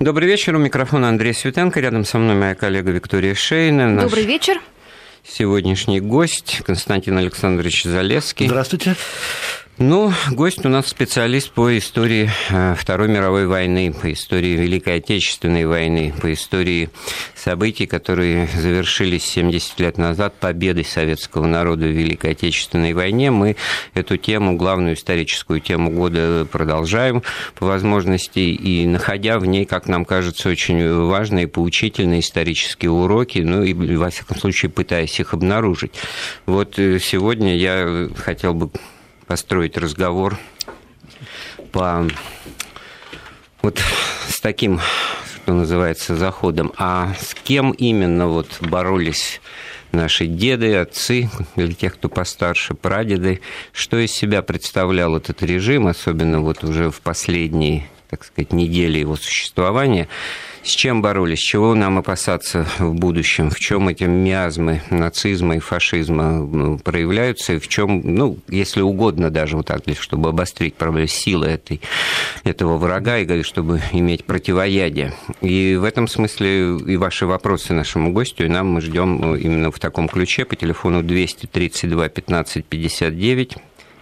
Добрый вечер. У микрофона Андрей Светенко. Рядом со мной моя коллега Виктория Шейна. Наш... Добрый вечер. Сегодняшний гость Константин Александрович Залесский. Здравствуйте. Ну, гость у нас специалист по истории э, Второй мировой войны, по истории Великой Отечественной войны, по истории событий, которые завершились 70 лет назад победой советского народа в Великой Отечественной войне. Мы эту тему, главную историческую тему года продолжаем по возможности и находя в ней, как нам кажется, очень важные поучительные исторические уроки, ну и, во всяком случае, пытаясь их обнаружить. Вот э, сегодня я хотел бы построить разговор по вот с таким, что называется, заходом. А с кем именно вот боролись наши деды, отцы, или тех, кто постарше, прадеды, что из себя представлял этот режим, особенно вот уже в последние, так сказать, недели его существования – с чем боролись? Чего нам опасаться в будущем? В чем эти миазмы нацизма и фашизма ну, проявляются? И в чем, ну, если угодно даже вот так, чтобы обострить проблему силы этой, этого врага и чтобы иметь противоядие. И в этом смысле и ваши вопросы нашему гостю, и нам мы ждем именно в таком ключе по телефону 232 15 59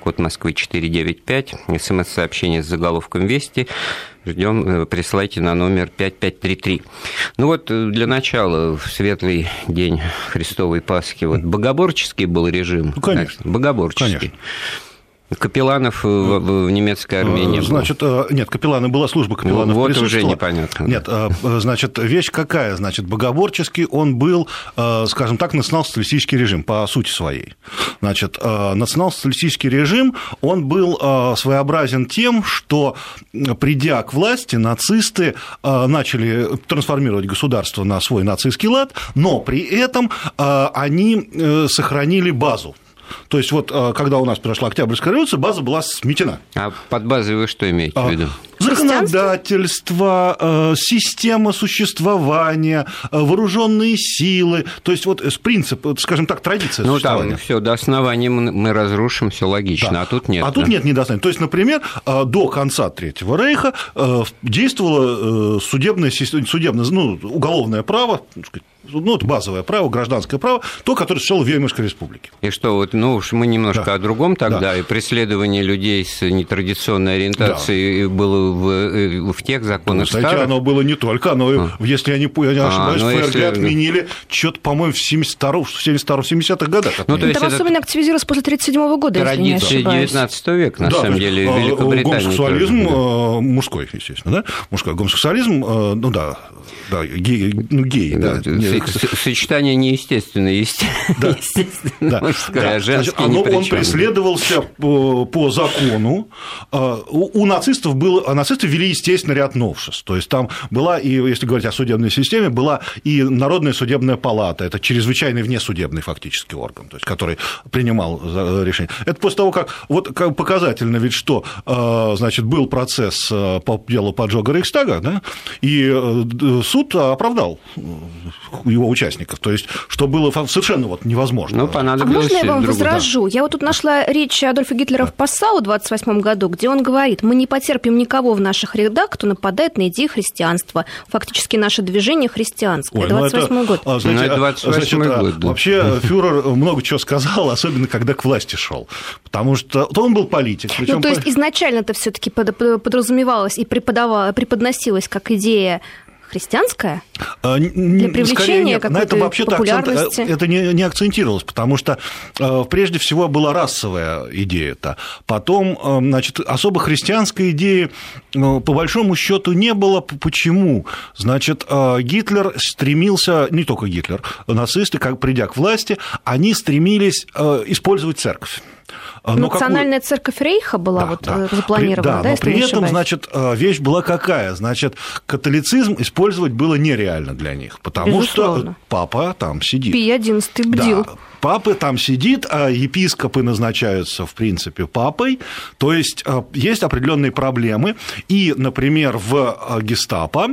код Москвы 495, смс-сообщение с заголовком «Вести». Ждем, э, присылайте на номер 5533. Ну вот э, для начала, в светлый день Христовой Пасхи, вот богоборческий был режим. Ну, конечно. Богоборческий. Конечно. Капелланов в, в немецкой армии не было. Значит, э, нет, капелланы была служба капелланов Вот уже непонятно. Нет, э, значит, вещь какая? Значит, богоборческий он был, э, скажем так, национал-социалистический режим по сути своей. Значит, национал-социалистический режим, он был своеобразен тем, что, придя к власти, нацисты начали трансформировать государство на свой нацистский лад, но при этом они сохранили базу то есть вот э, когда у нас прошла Октябрьская революция, база была сметена. А под базой вы что имеете в виду? законодательство, э, система существования, э, вооруженные силы, то есть вот принцип, скажем так, традиция ну, существования. Ну, все до основания мы разрушим, все логично, да. а тут нет. А да. тут нет недостаточно. То есть, например, до конца Третьего Рейха действовало судебное, судебное ну, уголовное право, ну, это базовое право, гражданское право, то, которое существовало в Веймарской республике. И что, вот, ну уж мы немножко да. о другом тогда, да. и преследование людей с нетрадиционной ориентацией да. было в, э, в тех законах ну, Кстати, старых. оно было не только, оно, а. если я не, я не а, ошибаюсь, а, ФРГ если... отменили что-то, по-моему, в 72-70-х годах. Ну, то есть это особенно активизировалось после 1937 года, Традиции если не 19 века, на да, самом деле, в а, Великобритании. Гомосексуализм тоже. Э, мужской, естественно, да? Мужской гомосексуализм, э, ну да, да, гей, ну, гей, да. да. Сочетание неестественное, естественно, да. мужское, да. а женское Значит, оно, Он преследовался по, по закону. А, у, у нацистов было, а нацисты ввели, естественно, ряд новшеств. То есть там была, и если говорить о судебной системе, была и Народная судебная палата, это чрезвычайный внесудебный фактически орган, то есть, который принимал решение. Это после того, как, вот как показательно ведь, что, а, значит, был процесс по делу поджога Рейхстага, да, и э, суд оправдал его участников. То есть, что было совершенно вот невозможно. Ну, понадобилось а можно я вам другу, возражу? Да. Я вот тут нашла речь Адольфа Гитлера да. в Пассау в 28 году, где он говорит, мы не потерпим никого в наших рядах, кто нападает на идеи христианства. Фактически наше движение христианское. Ой, 28 ну это, год. А, знаете, ну, это 28 значит, а, год, да. Вообще фюрер много чего сказал, особенно когда к власти шел, потому что то он был политик. Ну, то есть изначально это все-таки подразумевалось и преподавалось, преподносилось как идея христианская? А, Для привлечения какой-то на это вообще-то популярности? Акцент, это не, не акцентировалось, потому что э, прежде всего была расовая идея-то. Потом, значит, особо христианской идеи э, по большому счету не было. Почему? Значит, Гитлер стремился, не только Гитлер, нацисты, как придя к власти, они стремились использовать церковь. А, но Национальная какую... церковь Рейха была да, вот да. Э, запланирована, при, да, да, но при этом, значит, э, вещь была какая? Значит, католицизм использовать было нереально для них, потому Безусловно. что папа там сидит. Пий XI бдил. Да, папы там сидит, а епископы назначаются, в принципе, папой, то есть э, есть определенные проблемы, и, например, в гестапо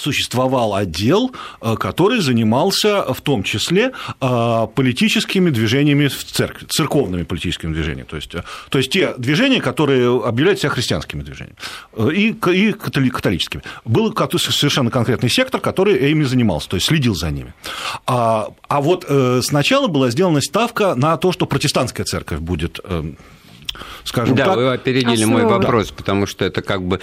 существовал отдел, э, который занимался в том числе э, политическими движениями в церкви, церковными политическими движениями, то есть, э, то есть те движения, которые объявляют себя христианскими движениями и, и католическими. Был совершенно конкретный сектор, который ими занимался, то есть следил за ними. А, а вот сначала была сделана ставка на то, что протестантская церковь будет скажем да, так. Да, вы опередили Основа. мой вопрос, да. потому что это как бы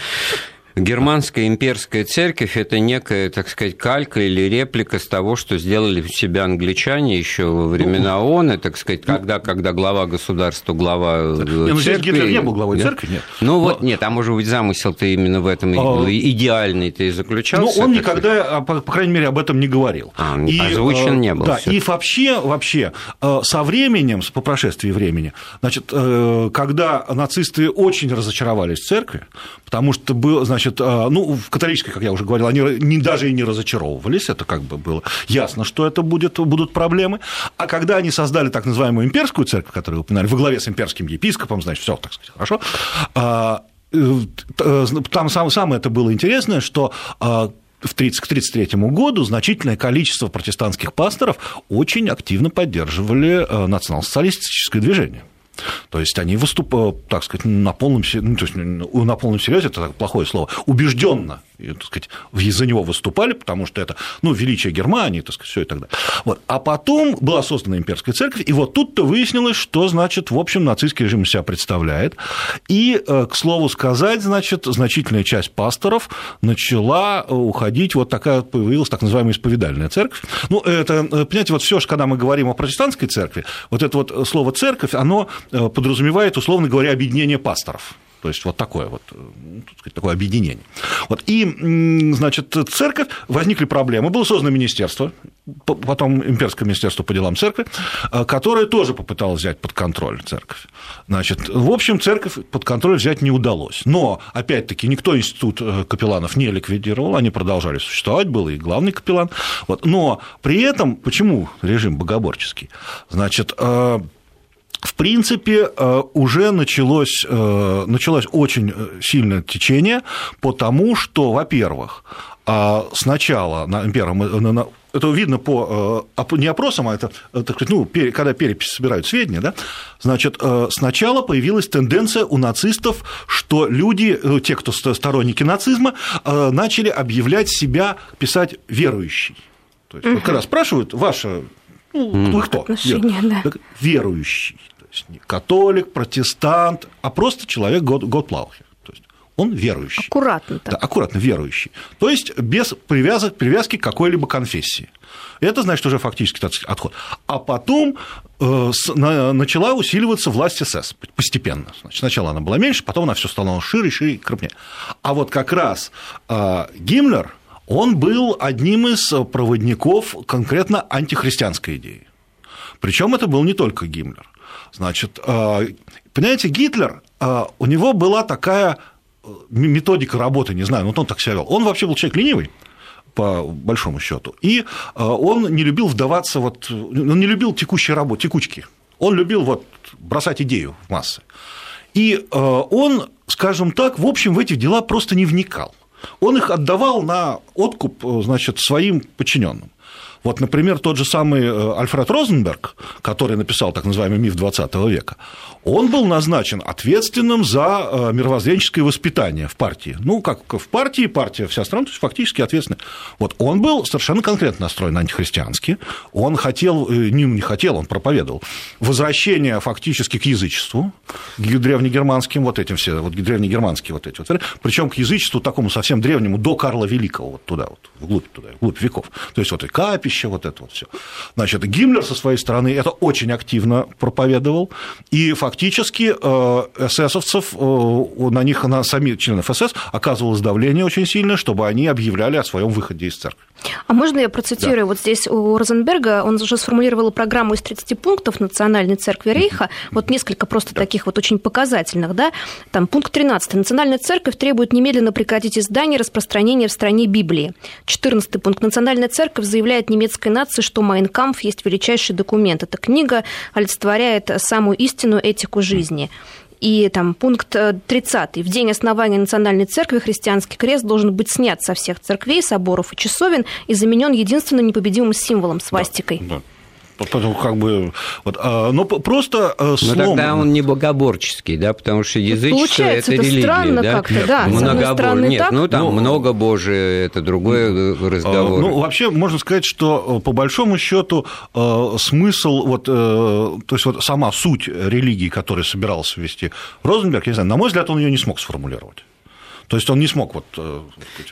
Германская имперская церковь – это некая, так сказать, калька или реплика с того, что сделали в себя англичане еще во времена ну, ООН, так сказать, когда, когда глава государства, глава э, ну, церкви. Гитлер не был главой церкви, нет. Ну вот, нет, а может быть, замысел-то именно в этом а... идеальный-то и заключался? Ну, он никогда, а, по, крайней мере, об этом не говорил. А, и, озвучен э, не был. Да, и вообще, вообще, э, со временем, по прошествии времени, значит, когда нацисты очень разочаровались в церкви, потому что был, значит, а, ну, в католической, как я уже говорил, они не, даже и не разочаровывались, это как бы было ясно, что это будет, будут проблемы. А когда они создали так называемую имперскую церковь, которую упоминали, во главе с имперским епископом, значит, все, так сказать, хорошо, а, э, э, там самое это было интересное, что а, в 30, к 1933 году значительное количество протестантских пасторов очень активно поддерживали э, национал-социалистическое движение. То есть они выступают, так сказать, на полном, ну, то есть на полном серьезе, это плохое слово, убежденно и, так сказать, за него выступали, потому что это, ну, величие Германии, так сказать, все и так далее. Вот. А потом была создана имперская церковь, и вот тут-то выяснилось, что, значит, в общем, нацистский режим себя представляет. И, э, к слову сказать, значит, значительная часть пасторов начала уходить, вот такая появилась так называемая исповедальная церковь. Ну, это, э, понимаете, вот все, когда мы говорим о протестантской церкви, вот это вот слово церковь, оно э, подразумевает, условно говоря, объединение пасторов. То есть вот такое вот, ну, сказать, такое объединение. Вот. И, значит, церковь, возникли проблемы, было создано министерство, потом имперское министерство по делам церкви, э, которое тоже попыталось взять под контроль церковь. Значит, в общем, церковь под контроль взять не удалось. Но, опять-таки, никто институт э, капелланов не ликвидировал, они продолжали существовать, был и главный капеллан. Вот. Но при этом, почему режим богоборческий? Значит, э, в принципе, э, уже началось, э, началось очень э, сильное течение, потому что, во-первых, сначала на первом, это видно по не опросам, а это, так сказать, ну, когда перепись собирают сведения, да, значит, сначала появилась тенденция у нацистов, что люди, те, кто сторонники нацизма, начали объявлять себя, писать верующий. То есть, угу. вот когда спрашивают, ваше ну, вы кто? Отношения, да. Верующий. То есть не католик, протестант, а просто человек год, год плавхи. То есть он верующий. Аккуратно. Так. Да, аккуратно верующий. То есть без привязок, привязки к какой-либо конфессии. Это значит уже фактически отход. А потом э, начала усиливаться власть СС постепенно. Значит, сначала она была меньше, потом она все стала шире, шире и крупнее. А вот как раз э, Гиммлер он был одним из проводников конкретно антихристианской идеи. Причем это был не только Гиммлер. Значит, э, понимаете, Гитлер, э, у него была такая э, методика работы, не знаю, вот он так себя вел. Он вообще был человек ленивый, по большому счету. И он не любил вдаваться, вот, он не любил текущие работы, текучки. Он любил вот бросать идею в массы. И он, скажем так, в общем, в эти дела просто не вникал он их отдавал на откуп значит, своим подчиненным. Вот, например, тот же самый э, Альфред Розенберг, который написал так называемый миф XX века, он был назначен ответственным за э, мировоззренческое воспитание в партии. Ну, как в партии, партия вся страна, то есть фактически ответственный. Вот он был совершенно конкретно настроен антихристиански, он хотел, э, не, не хотел, он проповедовал возвращение фактически к язычеству, к древнегерманским вот этим все, вот древнегерманские вот эти вот, причем к язычеству такому совсем древнему, до Карла Великого, вот туда, вот, вглубь туда, вглубь веков. То есть вот и капища, кладбище, вот это вот все. Значит, Гиммлер со своей стороны это очень активно проповедовал, и фактически э, эсэсовцев, э, на них, на самих членов СС оказывалось давление очень сильное, чтобы они объявляли о своем выходе из церкви. А можно я процитирую? Да. Вот здесь у Розенберга, он уже сформулировал программу из 30 пунктов Национальной церкви Рейха, вот несколько просто да. таких вот очень показательных, да, там пункт 13. Национальная церковь требует немедленно прекратить издание и распространение в стране Библии. 14 пункт. Национальная церковь заявляет немецкой нации, что Майнкамф есть величайший документ. Эта книга олицетворяет самую истинную этику жизни. И там пункт 30. В день основания Национальной Церкви христианский крест должен быть снят со всех церквей, соборов и часовен и заменен единственным непобедимым символом свастикой. Да, да. Потому как бы, вот, а, но просто сломан. Э, но тогда он не богоборческий, да, потому что язычество – это, это религия. странно да? как-то, да. Многобор... Нет, так, ну там ну, много Божие, это другой ну, разговор. Ну, вообще, можно сказать, что э, по большому счету э, смысл, вот, то есть вот сама суть религии, которую собирался ввести Розенберг, я не знаю, на мой взгляд, он ее не смог сформулировать. То есть он не смог вот... Э,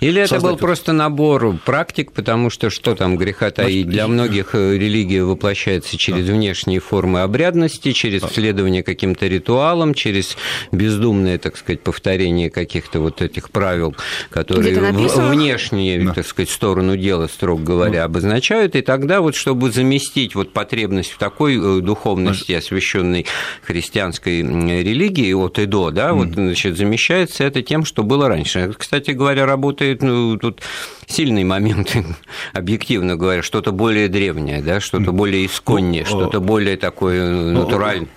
Или это был просто набор практик, потому что что там греха таить? Для многих э, религия воплощается через да. внешние формы обрядности, через да. следование каким-то ритуалам, через бездумное, так сказать, повторение каких-то вот этих правил, которые внешние, да. так сказать, сторону дела, строго говоря, да. обозначают. И тогда вот, чтобы заместить вот потребность в такой э, духовности, освященной христианской религии от и до, да, mm. вот, значит, замещается это тем, что было было раньше. Кстати говоря, работает ну, тут сильный момент, объективно говоря, что-то более древнее, да, что-то более исконнее, ну, что-то более такое натуральное.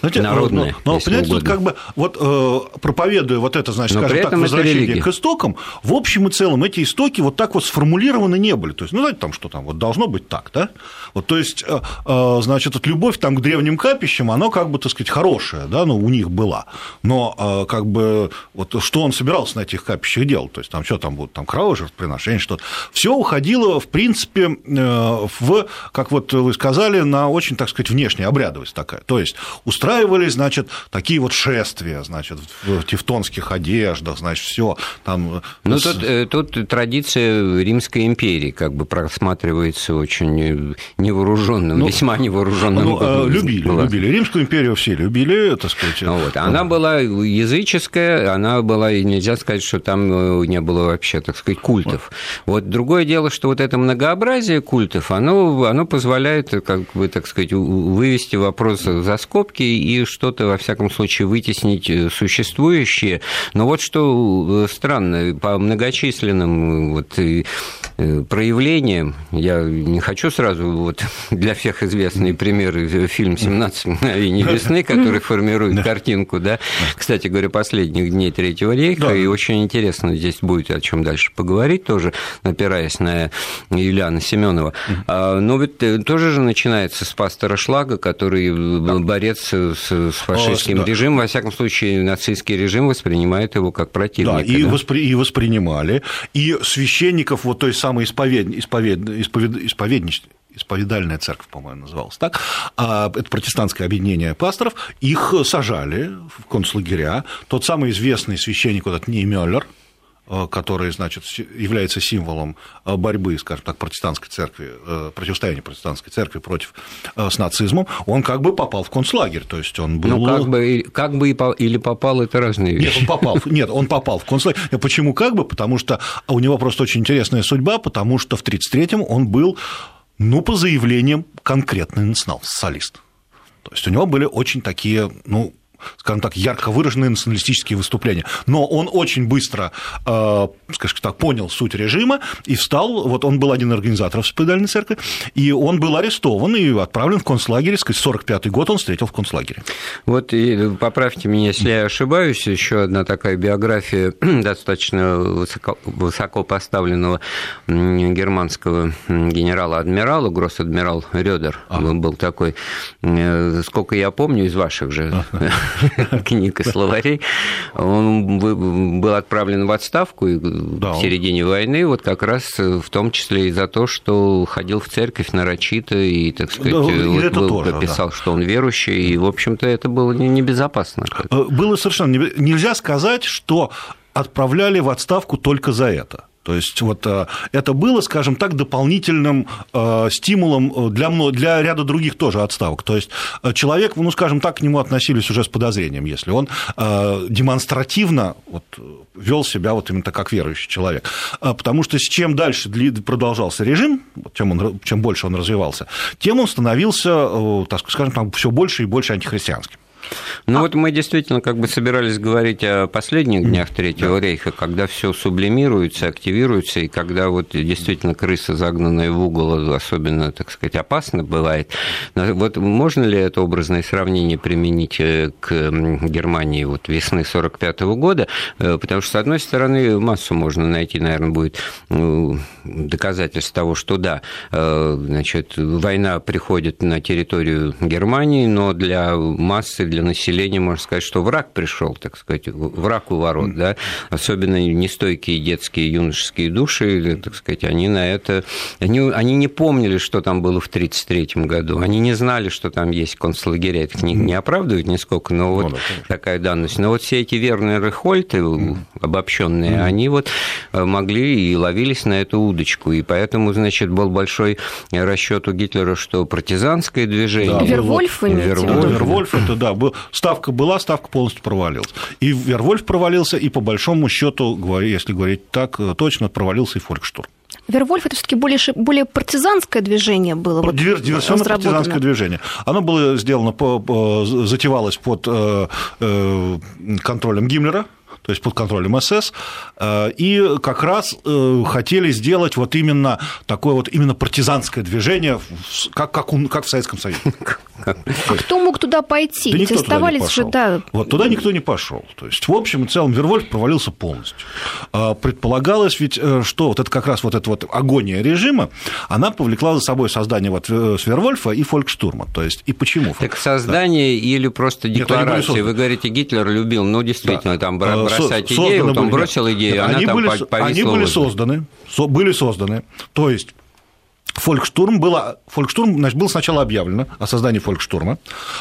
Знаете, народное. Но, но понимаете, угодно. тут как бы вот э, проповедуя вот это, значит, но скажем так, возвращение к истокам, в общем и целом эти истоки вот так вот сформулированы не были. То есть, ну, знаете, там что там, вот должно быть так, да? Вот, то есть, э, э, значит, вот любовь там к древним капищам, она как бы, так сказать, хорошая, да, ну, у них была. Но э, как бы вот что он собирался на этих капищах делать? То есть, там что там будут, там кровавые жертвоприношения, что-то. Все уходило, в принципе, в, как вот вы сказали, на очень, так сказать, внешняя обрядовость такая. То есть, устраивались, значит, такие вот шествия, значит, в тевтонских одеждах, значит, все там. Ну, тут, э, тут традиция Римской империи как бы просматривается очень невооруженным, ну, весьма невооруженным. Ну, э, любили, была. любили. Римскую империю все любили, так сказать. Ну вот. Она была языческая, она была, и нельзя сказать, что там э, не было вообще, так сказать, культов. Вот другое дело, что вот это многообразие культов, оно, оно позволяет, как бы, так сказать, вывести вопрос за скобки скобки и что-то, во всяком случае, вытеснить э, существующее. Но вот что э, странно, по многочисленным вот э, проявлениям, я не хочу сразу, вот для всех известный пример, фильм «17 мгновений весны», который формирует картинку, да, кстати говоря, последних дней Третьего рейха, и очень интересно здесь будет о чем дальше поговорить тоже, опираясь на Юлиана Семенова. А, но ведь тоже же начинается с пастора Шлага, который борец с, с фашистским режимом. Во всяком случае, нацистский режим воспринимает его как противника. Да, и, да? Воспри, и воспринимали. И священников вот той самой исповед... Исповед... Исповед... исповедничества исповедальная церковь, по-моему, называлась так, а это протестантское объединение пасторов, их сажали в концлагеря. Тот самый известный священник, вот этот Неймёллер, который, значит, является символом э, борьбы, скажем так, протестантской церкви, э, противостояния протестантской церкви против с нацизмом, он как бы попал в концлагерь, то есть он был... Ну, как бы, как бы или попал, это разные вещи. Нет, он попал, нет, он попал в концлагерь. Почему как бы? Потому что у него просто очень интересная судьба, потому что в 1933-м он был, ну, по заявлениям, конкретный национал-социалист. То есть у него были очень такие, ну, скажем так, ярко выраженные националистические выступления. Но он очень быстро, э, скажем так, понял суть режима и встал, вот он был один из организаторов Спидальной церкви, и он был арестован и отправлен в концлагерь, сказать, 45 год он встретил в концлагере. Вот и поправьте меня, если я ошибаюсь, еще одна такая биография достаточно высоко, высоко поставленного германского генерала-адмирала, гросс-адмирал Рёдер ага. был такой, э, сколько я помню из ваших же книг и словарей. Он был отправлен в отставку да. в середине войны, вот как раз в том числе и за то, что ходил в церковь нарочито и, так сказать, да, вот был, тоже, писал, да. что он верующий, и, в общем-то, это было небезопасно. Э, было совершенно... Нельзя сказать, что отправляли в отставку только за это. То есть вот э, это было, скажем так, дополнительным э, стимулом э, для, для ряда других тоже отставок. То есть человек, ну, скажем так, к нему относились уже с подозрением, если он демонстративно вот, вел себя вот именно так, как верующий человек. Потому что чем дальше продолжался режим, чем, он, чем больше он развивался, тем он становился, так скажем, все больше и больше антихристианским. Ну а... вот мы действительно как бы собирались говорить о последних днях Третьего да. рейха, когда все сублимируется, активируется, и когда вот действительно крыса, загнанная в угол, особенно, так сказать, опасно бывает. Вот можно ли это образное сравнение применить э, к Германии вот весны 45 года? Э, потому что, с одной стороны, массу можно найти, наверное, будет ну, доказательств того, что да, э, значит, война приходит на территорию Германии, но для массы, для населения, можно сказать, что враг пришел, так сказать, враг у ворот, да, особенно нестойкие детские юношеские души, так сказать, они на это, они, они не помнили, что там было в 1933 году, они не знали, что там есть концлагеря, это не, не оправдывает нисколько, но вот ну, да, такая данность. Но вот все эти верные рехольты, обобщенные, они вот э, могли и ловились на эту удочку, и поэтому, значит, был большой расчет у Гитлера, что партизанское движение... Да, Вервольф, вы Вервольф, Вервольф, это да, был, ставка была, ставка полностью провалилась. И Вервольф провалился, и по большому счету, если говорить так, э, точно провалился и Фолькштурм. Вервольф это все-таки более, более партизанское движение было. Вот, Диверсионно-партизанское движение. Оно было сделано, по, затевалось под э, э, контролем Гиммлера, то есть под контролем СС, э, и как раз э, хотели сделать вот именно такое вот именно партизанское движение, как, как, у, как в Советском Союзе. А кто мог туда пойти? Да Ведь оставались же, да. Вот туда никто не пошел. То есть, в общем и целом, Вервольф провалился полностью. А, предполагалось ведь, э, что вот это как раз вот эта вот агония режима, она повлекла за собой создание вот Свервольфа и Фолькштурма. То есть, и почему? Так создание да. или просто декларация? Вы говорите, Гитлер любил, ну, действительно, да. там бросать со- идею, вот он бросил идею, да, она они там были, Они были созданы, со, были созданы, то есть Фолькштурм, было, Фолькштурм значит, было сначала объявлено о создании Фолькштурма.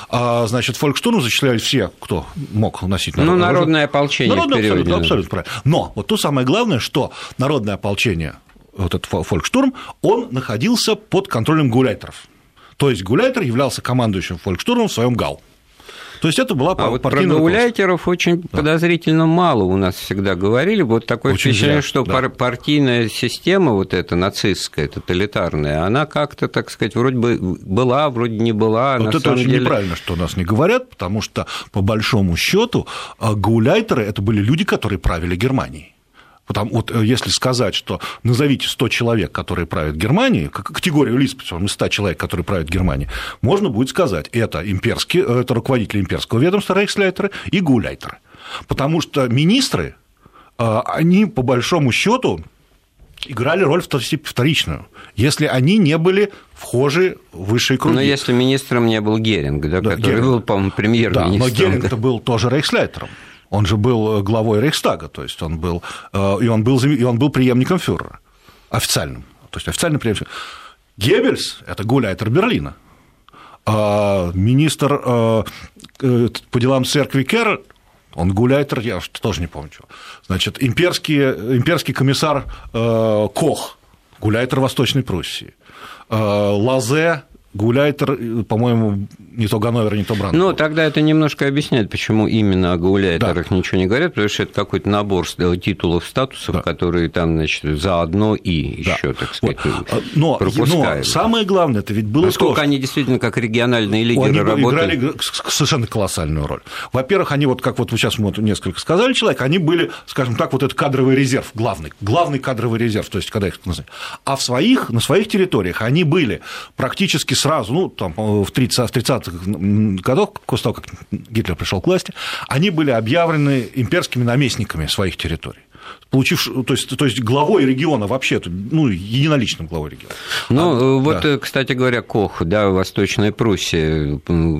А, значит, Фолькштурм зачисляли все, кто мог носить народное Ну, народное ополчение Народное абсолютно, абсолютно правильно. Но вот то самое главное, что народное ополчение, вот этот Фолькштурм, он находился под контролем гуляйтеров. То есть гуляйтер являлся командующим Фолькштурмом в своем ГАУ. То есть это была а вот про гауляйтеров очень да. подозрительно мало у нас всегда говорили. Вот такое очень впечатление, зря, что да. партийная система вот эта нацистская, тоталитарная, она как-то, так сказать, вроде бы была, вроде не была. Вот это очень деле... неправильно, что у нас не говорят, потому что по большому счету а, гауляйтеры это были люди, которые правили Германией. Потому, вот э, если сказать, что назовите 100 человек, которые правят Германией, категорию лиц, из 100 человек, которые правят Германией, можно будет сказать, это, имперские, э, это руководители имперского ведомства рейхсляйтеры и гуляйтеры. Потому что министры, э, они по большому счету играли роль вторичную, если они не были вхожи в высшие круги. Но если министром не был Геринг, да, да который Геринг. был, по-моему, премьер-министром. Да, но Геринг-то да. был тоже рейхсляйтером. Он же был э, главой Рейхстага, то есть он был, э, и он был, и он был преемником фюрера, официальным, то есть официальный преемник. Геббельс – это гуляйтер Берлина, а министр э, по делам церкви Керр он гуляйтер, я тоже не помню чего. Значит, имперский, имперский комиссар Кох, гуляйтер Восточной Пруссии. Лазе, Гауляйтер, по-моему, не то Ганновер, не то Брандт. Ну, тогда это немножко объясняет, почему именно о гауляйтерах да. ничего не говорят, потому что это какой-то набор титулов, статусов, да. которые там, значит, заодно и да. еще, так сказать, вот. А, но, но самое главное, это ведь было Насколько то, они действительно как региональные лидеры они работали? играли совершенно колоссальную роль. Во-первых, они вот, как вот вы сейчас вот несколько сказали человек, они были, скажем так, вот этот кадровый резерв, главный, главный кадровый резерв, то есть когда их называют. А в своих, на своих территориях они были практически сразу, ну, там, в 30, в 30-х годах, после того, как Гитлер пришел к власти, они были объявлены имперскими наместниками своих территорий получив, то есть, то есть главой региона вообще, ну, единоличным главой региона. Ну, а, вот, да. кстати говоря, Кох, да, Восточная Пруссия,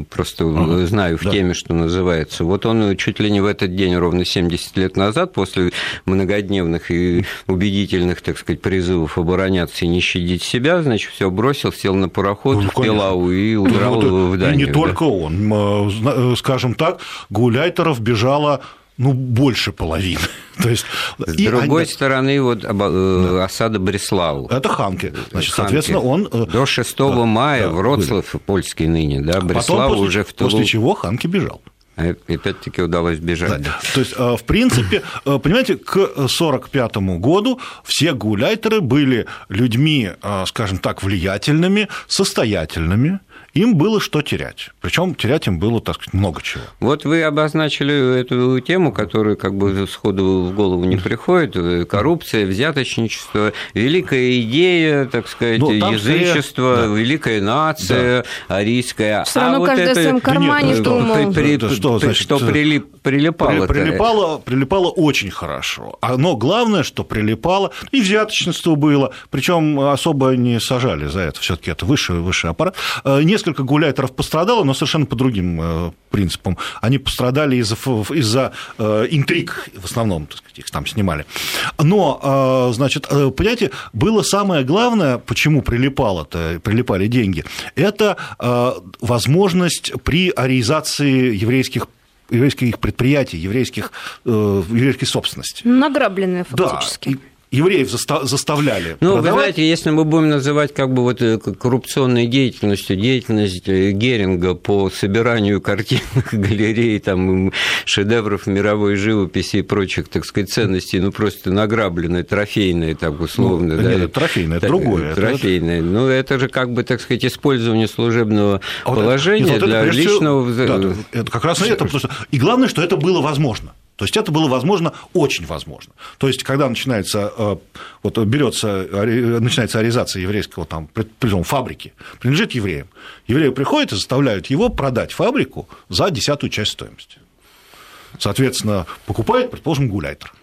просто ага. знаю в да. теме, что называется. Вот он чуть ли не в этот день, ровно 70 лет назад, после многодневных и убедительных, так сказать, призывов обороняться и не щадить себя, значит, все бросил, сел на пароход ну, в Пилау и удрал ну, в Данию. И не да? только он, э, скажем так, Гуляйтеров бежало ну, больше половины. То есть, С и другой они... стороны, вот э, да. осада Бреслау. Это Ханки. Значит, Ханки. соответственно, он... Э, До 6 да, мая да, Вроцлав, были. польский ныне, да, Бреслау после, уже в тылу. После чего Ханки бежал. А опять-таки удалось бежать. Да. То есть, э, в принципе, понимаете, к 1945 году все гуляйтеры были людьми, скажем так, влиятельными, состоятельными, им было что терять. Причем терять им было, так сказать, много чего. Вот вы обозначили эту тему, которая как бы сходу в голову не приходит. Коррупция, взяточничество, великая идея, так сказать, ну, язычество, скорее, да. великая нация, да. арийская. Все равно а каждый вот в своем кармане нет, думал. При, при, что, значит, что прилип, прилипало? Прилипало, прилипало очень хорошо. Но главное, что прилипало, и взяточничество было, причем особо не сажали за это, все таки это высший, высший аппарат. Э, несколько гуляйтеров пострадало, но совершенно по другим э, принципам. Они пострадали из-за из э, интриг, в основном, так сказать, их там снимали. Но, значит, понимаете, было самое главное, почему прилипало-то, прилипали деньги, это возможность при ариизации еврейских еврейских предприятий, еврейских, э, еврейской собственности. Награбленные фактически. Да, евреев заставляли. Ну, продавать. вы знаете, если мы будем называть как бы вот э, коррупционной деятельностью, деятельность э, Геринга по собиранию картинных галерей, там, шедевров мировой живописи и прочих, так сказать, ценностей, ну, просто награбленные, трофейные, так условно. Ну, да, нет, трофейное, это другое. Трофейное. Это... Ну, это же как бы, так сказать, использование служебного а положения вот для личного... Да, это как раз это, потому что... И главное, что это было возможно. То есть это было возможно, очень возможно. То есть, когда начинается, э, вот берется, начинается аризация еврейского там, предположим, фабрики, принадлежит евреям, евреи приходят и заставляют его продать фабрику за десятую часть стоимости. Соответственно, покупает, предположим, гуляйтер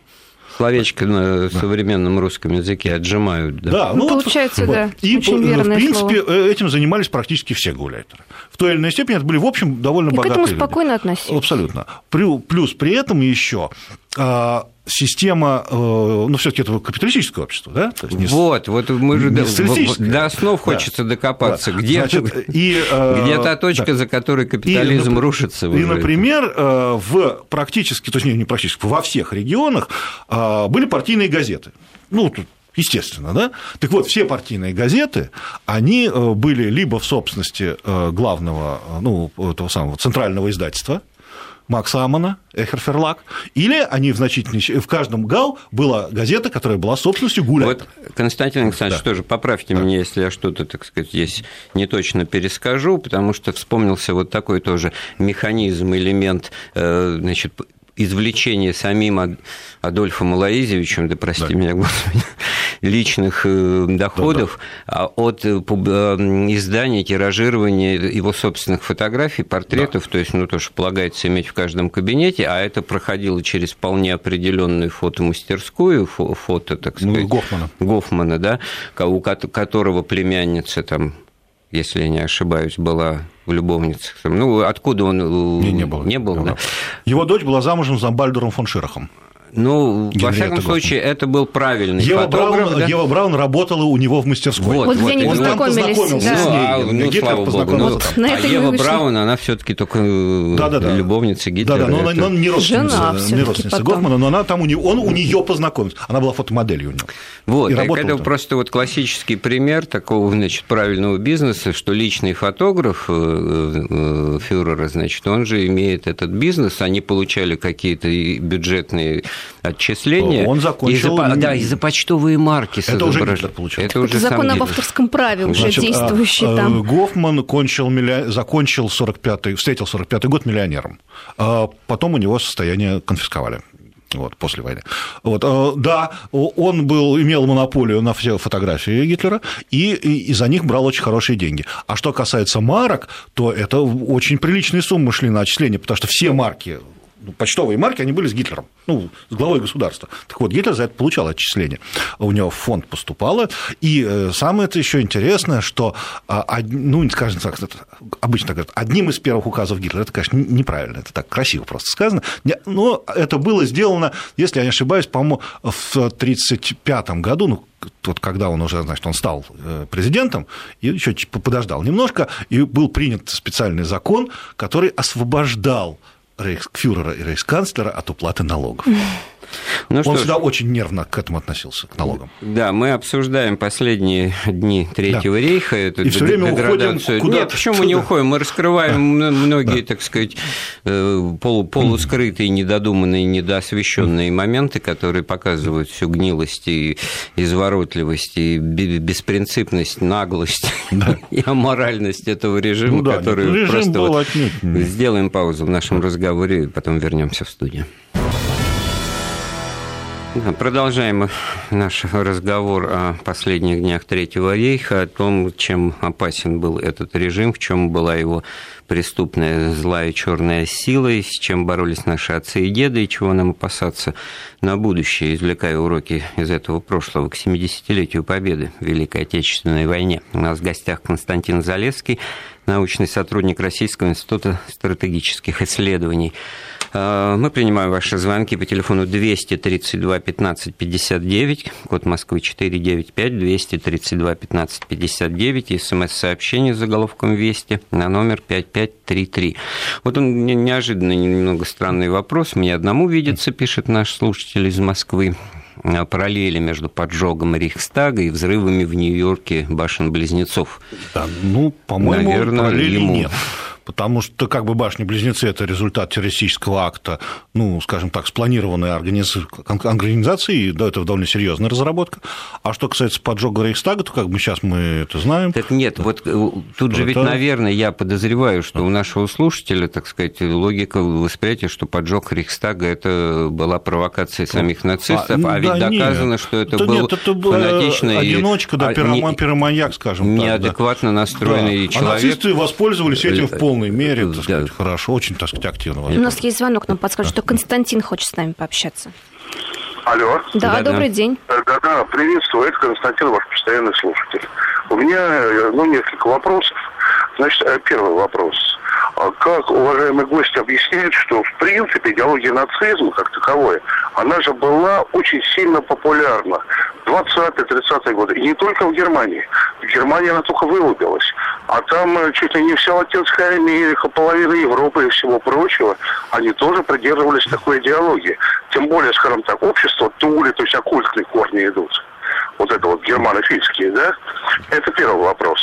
словечко на современном русском языке отжимают. Да, да ну, ну получается, вот, да. И, очень в принципе, слово. Э, этим занимались практически все гуляйтеры. В той или иной степени это были, в общем, довольно и богатые к этому спокойно люди. относились. Абсолютно. Плюс при этом еще а, система, э, ну, все-таки это капиталистическое общество, да? То есть не, вот, вот мы же до, до основ да, хочется докопаться. Да. Где, Значит, и, э, где та точка, да. за которой капитализм и, рушится? И, например, э, в практически, то есть не практически, во всех регионах были партийные газеты. Ну, тут Естественно, да? Так вот, все партийные газеты, они были либо в собственности главного, ну, этого самого центрального издательства, Макса Амана, Эхерферлак, или они в значительной... В каждом ГАУ была газета, которая была собственностью Гуля. Вот, Константин Александрович, да. тоже поправьте да. меня, если я что-то, так сказать, здесь не точно перескажу, потому что вспомнился вот такой тоже механизм, элемент, э, значит, извлечение самим Адольфом Алаизевичем, да прости да. меня, Господи, личных э, доходов да, да. от э, издания, тиражирования его собственных фотографий, портретов, да. то есть, ну, то, что полагается иметь в каждом кабинете, а это проходило через вполне определенную фотомастерскую, фото, так ну, сказать, ну, Гофмана. Гофмана, да, у которого племянница там если я не ошибаюсь, была в любовницах. Ну, откуда он э, не, не был? Не был, да. Его дочь была замужем за Бальдуром фон Ширахом. Ну, во всяком Гофман. случае, это был правильный Ева фотограф. Браун, да? Ева Браун работала у него в мастерской. Вот, вот, вот. где они познакомился да. Ну, а, ну, слава богу. Ну, а Ева Браун, она все таки только да, да, да. любовница Гитлера. Да, да, но это... она не родственница, Жена не родственница Гофмана, но она там у него, он у нее познакомился. Она была фотомоделью у него. Вот, так это там. просто вот классический пример такого, значит, правильного бизнеса, что личный фотограф э, э, фюрера, значит, он же имеет этот бизнес, они получали какие-то бюджетные отчисления. Он закончил... И за, да, и за почтовые марки. Это уже Гитлер получил. Это, уже закон об авторском праве уже Значит, действующий а, там. Гофман кончил, закончил 45-й, встретил 45-й год миллионером. А потом у него состояние конфисковали вот, после войны. Вот, э, да, он был, имел монополию на все фотографии Гитлера, и, и, и за них брал очень хорошие деньги. А что касается марок, то это очень приличные суммы шли на отчисления, потому что все марки почтовые марки, они были с Гитлером, ну, с главой государства. Так вот, Гитлер за это получал отчисление. У него в фонд поступало. И э, самое это еще интересное, что, а, ну, скажем так, обычно говорят, одним из первых указов Гитлера, это, конечно, неправильно, это так красиво просто сказано, но это было сделано, если я не ошибаюсь, по-моему, в 1935 году, ну, вот когда он уже, значит, он стал э, президентом, и еще подождал немножко, и был принят специальный закон, который освобождал рейхсфюрера и рейхсканцлера от уплаты налогов. Ну, Он всегда ж... очень нервно к этому относился, к налогам. Да, мы обсуждаем последние дни Третьего да. рейха, эту И все время уходим куда Нет, почему мы не уходим? Мы раскрываем многие, так сказать, э, полу, полускрытые, недодуманные, недоосвещенные моменты, которые показывают всю гнилость и изворотливость, и беспринципность, наглость и аморальность этого режима, ну, да, который режим просто... Вот... Сделаем паузу в нашем разговоре и потом вернемся в студию. Продолжаем наш разговор о последних днях Третьего рейха, о том, чем опасен был этот режим, в чем была его преступная злая черная сила, и с чем боролись наши отцы и деды, и чего нам опасаться на будущее, извлекая уроки из этого прошлого к 70-летию Победы в Великой Отечественной войне. У нас в гостях Константин Залевский, научный сотрудник Российского института стратегических исследований. А, мы принимаем ваши звонки по телефону 232 15 59, код Москвы 495, 232 15 59, смс-сообщение с заголовком «Вести» на номер 5533. Вот он неожиданно немного странный вопрос. Мне одному видится, пишет наш слушатель из Москвы параллели между поджогом Рейхстага и взрывами в Нью-Йорке башен-близнецов. Да, ну, по-моему, Наверное, ему... нет потому что как бы башни-близнецы – это результат террористического акта, ну, скажем так, спланированной организации, да, это довольно серьезная разработка. А что касается поджога Рейхстага, то как бы сейчас мы это знаем. Так нет, да. вот э, тут же это... ведь, наверное, я подозреваю, что да. у нашего слушателя, так сказать, логика восприятия, что поджог Рейхстага – это была провокация самих нацистов, а, а ведь да, доказано, нет. что это, это был нет, это фанатичный... Одиночка, да, пироман, пироманьяк, скажем так. Неадекватно да. настроенный да. человек. А нацисты воспользовались этим в полном полной мере, так сказать, да. хорошо, очень, так сказать, активно. У нас есть звонок, нам подскажет, что Константин хочет с нами пообщаться. Алло. Да, да добрый да. день. Да-да, приветствую, это Константин, ваш постоянный слушатель. У меня, э, ну, несколько вопросов. Значит, э, первый вопрос. А как уважаемый гость объясняет, что в принципе идеология нацизма как таковая, она же была очень сильно популярна 20-30-е годы. И не только в Германии. В Германии она только вылупилась. А там э, чуть ли не вся Латинская Америка, половина Европы и всего прочего, они тоже придерживались такой идеологии. Тем более, скажем так, общество Тули, то есть оккультные корни идут. Вот это вот германофильские, да? Это первый вопрос.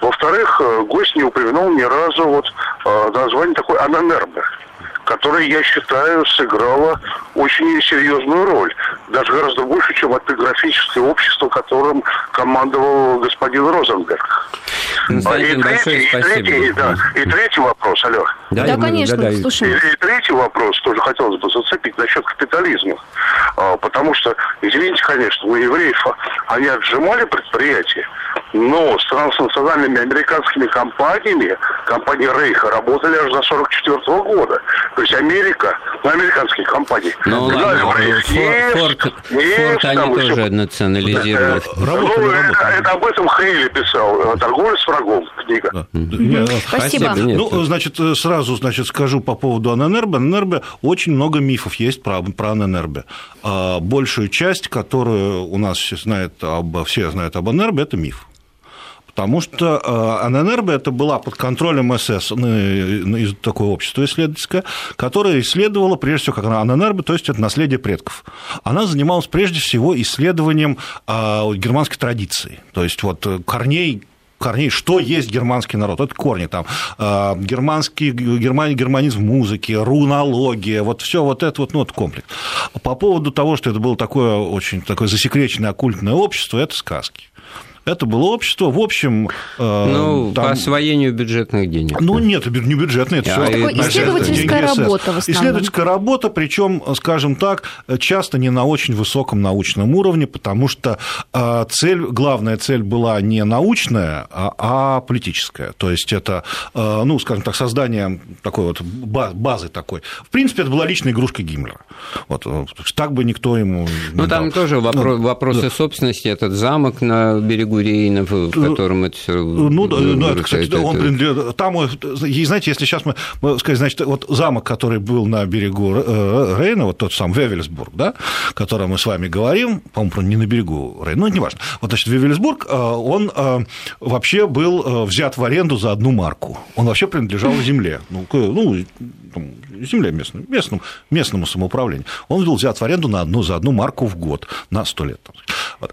Во-вторых, э, гость не упомянул ни разу вот э, название такой Ананербе которая, я считаю, сыграла очень серьезную роль. Даже гораздо больше, чем этнографическое общество, которым командовал господин Розенберг. Константин, и третий, и, третий, да, и третий вопрос, алло. Да, да конечно, да, да, слушаем. И, и третий вопрос тоже хотелось бы зацепить насчет капитализма. А, потому что, извините, конечно, у евреев они отжимали предприятия, но с транснациональными американскими компаниями, компании Рейха, работали аж до 44 -го года. То есть Америка, ну, американские компании. Ну, ладно, Форд, Форд они тоже национализировали. Ну, это, это об этом Хейли писал, «Торговля с врагом» книга. Да. Нет, Спасибо. Ну, значит, сразу значит, скажу по поводу Аненербе. Аненербе очень много мифов есть про, про Аненербе. А большую часть, которую у нас все знают об, все знают об Аненербе, это миф. Потому что э, АННРБ это была под контролем СС, ну, такое общество исследовательское, которое исследовало, прежде всего, как АННРБ, то есть это наследие предков. Она занималась прежде всего исследованием э, германской традиции, то есть вот корней корней, что есть германский народ. Это корни там. Э, германский, герман, германизм музыки, рунология, вот все вот это вот, ну, вот комплекс. По поводу того, что это было такое очень такое засекреченное оккультное общество, это сказки. Это было общество, в общем... Э, ну, там... по освоению бюджетных денег. Ну, нет, не бюджетные, это а, все. Исследовательская работа в основном. Исследовательская работа, причем, скажем так, часто не на очень высоком научном уровне, потому что э, цель, главная цель была не научная, а, а политическая. То есть это, э, ну, скажем так, создание такой вот базы такой. В принципе, это была личная игрушка Гиммлера. Вот, так бы никто ему Ну, там дал. тоже вопрос, ну, вопросы да. собственности, этот замок на берегу берегу в ну, котором это все. Ну, да, ну, это, кстати, это, он принадлежит. Там, и знаете, если сейчас мы сказать, значит, вот замок, который был на берегу э, Рейна, вот тот сам Вевельсбург, да, о котором мы с вами говорим, по-моему, не на берегу Рейна, ну, неважно. Вот, значит, Вевельсбург, э, он э, вообще был взят в аренду за одну марку. Он вообще принадлежал земле. Ну, ну земле местной, местному, местному самоуправлению, он был взят в аренду на одну за одну марку в год на 100 лет.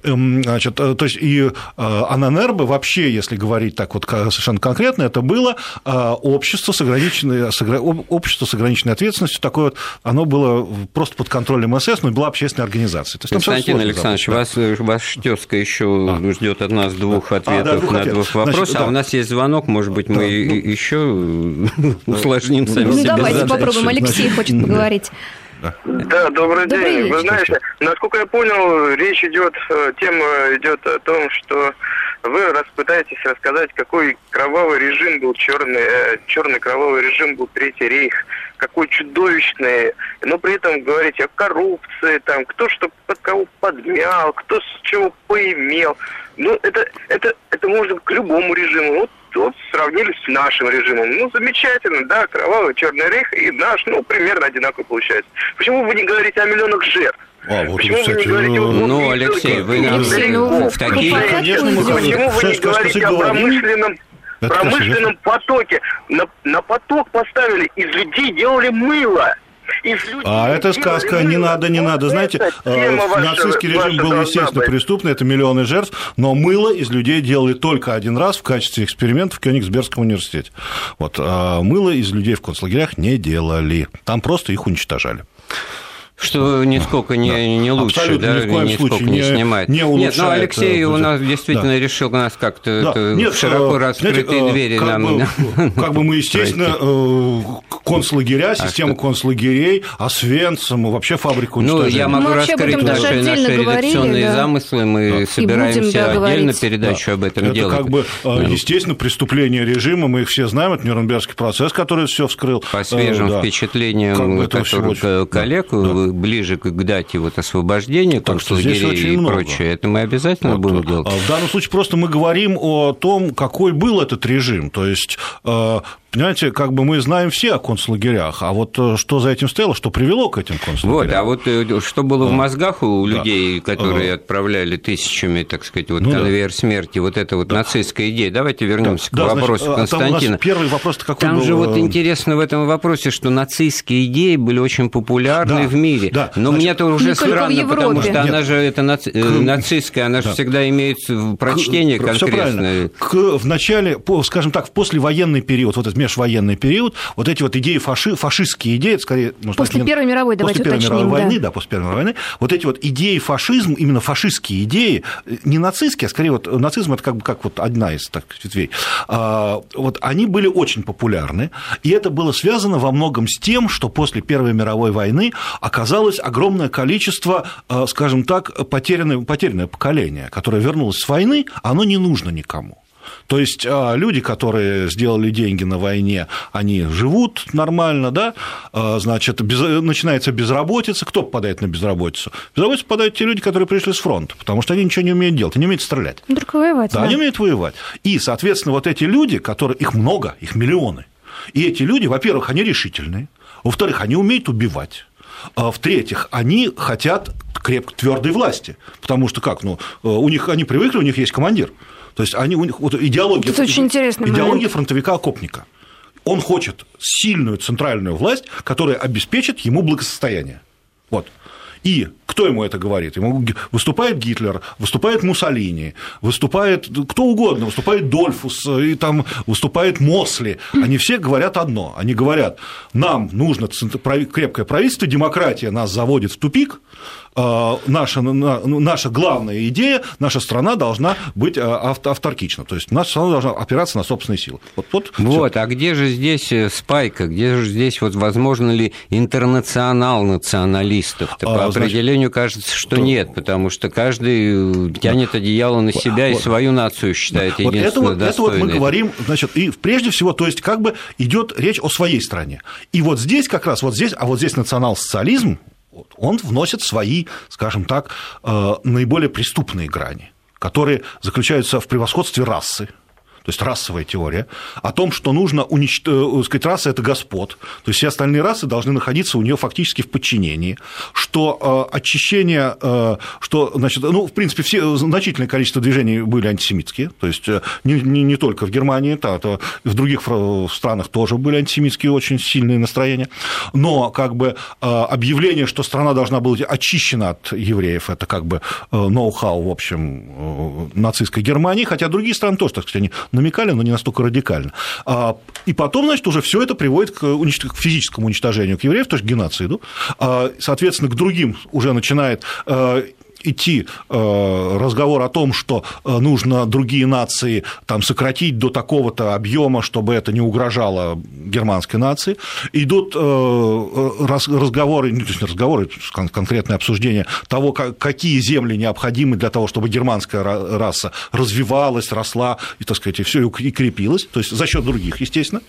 Эм, значит, то есть и Ананербе вообще, если говорить так вот совершенно конкретно, это было общество с ограниченной, общество с ограниченной ответственностью, такое вот, оно было просто под контролем СС, но была общественной организацией. То есть, Константин Александрович, вас, ваш тезка еще а. ждет от нас двух ответов а, да, на двух вопросов, Значит, а у нас есть звонок, может быть, мы да, ну, еще усложним сами ну, себе давайте задачу. Попробуем, Алексей Значит, хочет поговорить. Да. да, добрый, добрый день. день. Вы знаете, насколько я понял, речь идет, э, тема идет о том, что вы раз пытаетесь рассказать, какой кровавый режим был черный, э, черный кровавый режим был Третий рейх, какой чудовищный, но при этом говорите о коррупции, там, кто что под кого подмял, кто с чего поимел. Ну, это, это, это можно к любому режиму. Вот, вот сравнили с нашим режимом. Ну, замечательно, да, кровавый черный рейх и наш, ну, примерно одинаково получается. Почему вы не говорите о миллионах жертв? А, вот Почему кстати, вы не говорите, ну, вот, ну, Алексей, вы нам ну, в такие... Конечно, мы Почему вы не говорите о промышленном промышленном потоке? На, на поток поставили, из людей делали мыло. А это сказка, не надо, не надо. Знаете, э, нацистский режим был, естественно, преступный, это миллионы жертв, но мыло из людей делали только один раз в качестве эксперимента в Кёнигсбергском университете. Вот, а мыло из людей в концлагерях не делали, там просто их уничтожали. Что нисколько не, да. не лучше, Абсолютно, да, ни в коем нисколько случае не, не снимает. Не Нет, ну Алексей у нас действительно да. решил нас как-то да. Нет, широко э, раскрытые знаете, двери как нам. Бы, как бы мы, естественно, э, концлагеря, а система что? концлагерей, Освенцим, вообще фабрику Ну, я могу раскрыть наши, наши редакционные да. замыслы, мы да. собираемся будем, да, отдельно передачу да. об этом это делать. Это как бы, э, да. естественно, преступление режима, мы их все знаем, это Нюрнбергский процесс, который все вскрыл. По свежим да. впечатлениям как бы коллег, ближе к дате вот освобождения концлагерей и много. прочее, это мы обязательно вот, будем делать. В данном случае просто мы говорим о том, какой был этот режим. То есть э, Понимаете, как бы мы знаем все о концлагерях, а вот э, что за этим стояло, что привело к этим концлагерям? Вот, а вот э, что было в мозгах у людей, да. которые отправляли тысячами, так сказать, вот ну, конвейер да. смерти, вот эта вот да. нацистская идея. Давайте вернемся да. к да, вопросу значит, Константина. Там первый вопрос какой Там был? же вот интересно в этом вопросе, что нацистские идеи были очень популярны да. в мире. Да. Но значит, мне это уже странно, потому что Нет. она же, это наци... Э, к... нацистская, она же да. всегда имеет прочтение к... конкретное. К... В начале, скажем так, в послевоенный период, вот этот межвоенный период, вот эти вот идеи, фаши, фашистские идеи, это скорее... Может, после Первой мировой, давайте После Первой мировой да. войны, да, после Первой мировой войны, вот эти вот идеи фашизм, именно фашистские идеи, не нацистские, а скорее вот нацизм это как бы как вот одна из так ветвей, а, вот они были очень популярны, и это было связано во многом с тем, что после Первой мировой войны оказалось огромное количество, а, скажем так, потерянное, потерянное поколение, которое вернулось с войны, оно не нужно никому. То есть а, люди, которые сделали деньги на войне, они живут нормально, да, а, значит, без, начинается безработица. Кто попадает на безработицу? Безработицу попадают те люди, которые пришли с фронта, потому что они ничего не умеют делать, они умеют стрелять. Только воевать. Да, да, они умеют воевать. И, соответственно, вот эти люди, которые, их много, их миллионы, и эти люди, во-первых, они решительные, во-вторых, они умеют убивать. А в-третьих, они хотят крепко твердой власти, потому что как, ну, э, у них они привыкли, у них есть командир, то есть они, у них вот идеология, Это очень интересно. идеология фронтовика-окопника. Он хочет сильную центральную власть, которая обеспечит ему благосостояние. Вот. И кто ему это говорит? Ему выступает Гитлер, выступает Муссолини, выступает кто угодно, выступает Дольфус, и там выступает Мосли. Они все говорят одно. Они говорят, нам нужно крепкое правительство, демократия нас заводит в тупик, наша, ну, наша главная идея, наша страна должна быть а, авторкична, то есть наша страна должна опираться на собственные силы. Вот, вот, вот а где же здесь э, спайка, где же здесь, вот, возможно ли интернационал националистов? А, По значит, определению кажется, что то... нет, потому что каждый э, тянет одеяло на себя вот, и свою нацию считает вот единственно это вот, это вот мы говорим, значит, и прежде всего, то есть как бы идет речь о своей стране. И вот здесь как раз, вот здесь, а вот здесь национал-социализм, он вносит свои, скажем так, э, наиболее преступные грани, которые заключаются в превосходстве расы, то есть расовая теория, о том, что нужно уничтожить, сказать, раса – это господ, то есть все остальные расы должны находиться у нее фактически в подчинении, что очищение, что, значит, ну, в принципе, все, значительное количество движений были антисемитские, то есть не, не, не только в Германии, то, то в других странах тоже были антисемитские очень сильные настроения, но как бы объявление, что страна должна быть очищена от евреев, это как бы ноу-хау, в общем, нацистской Германии, хотя другие страны тоже, так сказать, они намекали, но не настолько радикально. А, и потом, значит, уже все это приводит к, к физическому уничтожению к евреев, то есть к геноциду. А, соответственно, к другим уже начинает а, идти э, разговор о том, что э, нужно другие нации там, сократить до такого-то объема, чтобы это не угрожало германской нации, идут э, разговоры, не, то есть не разговоры, конкретное обсуждение того, какие земли необходимы для того, чтобы германская раса развивалась, росла и, так сказать, и все и крепилась, то есть за счет других, естественно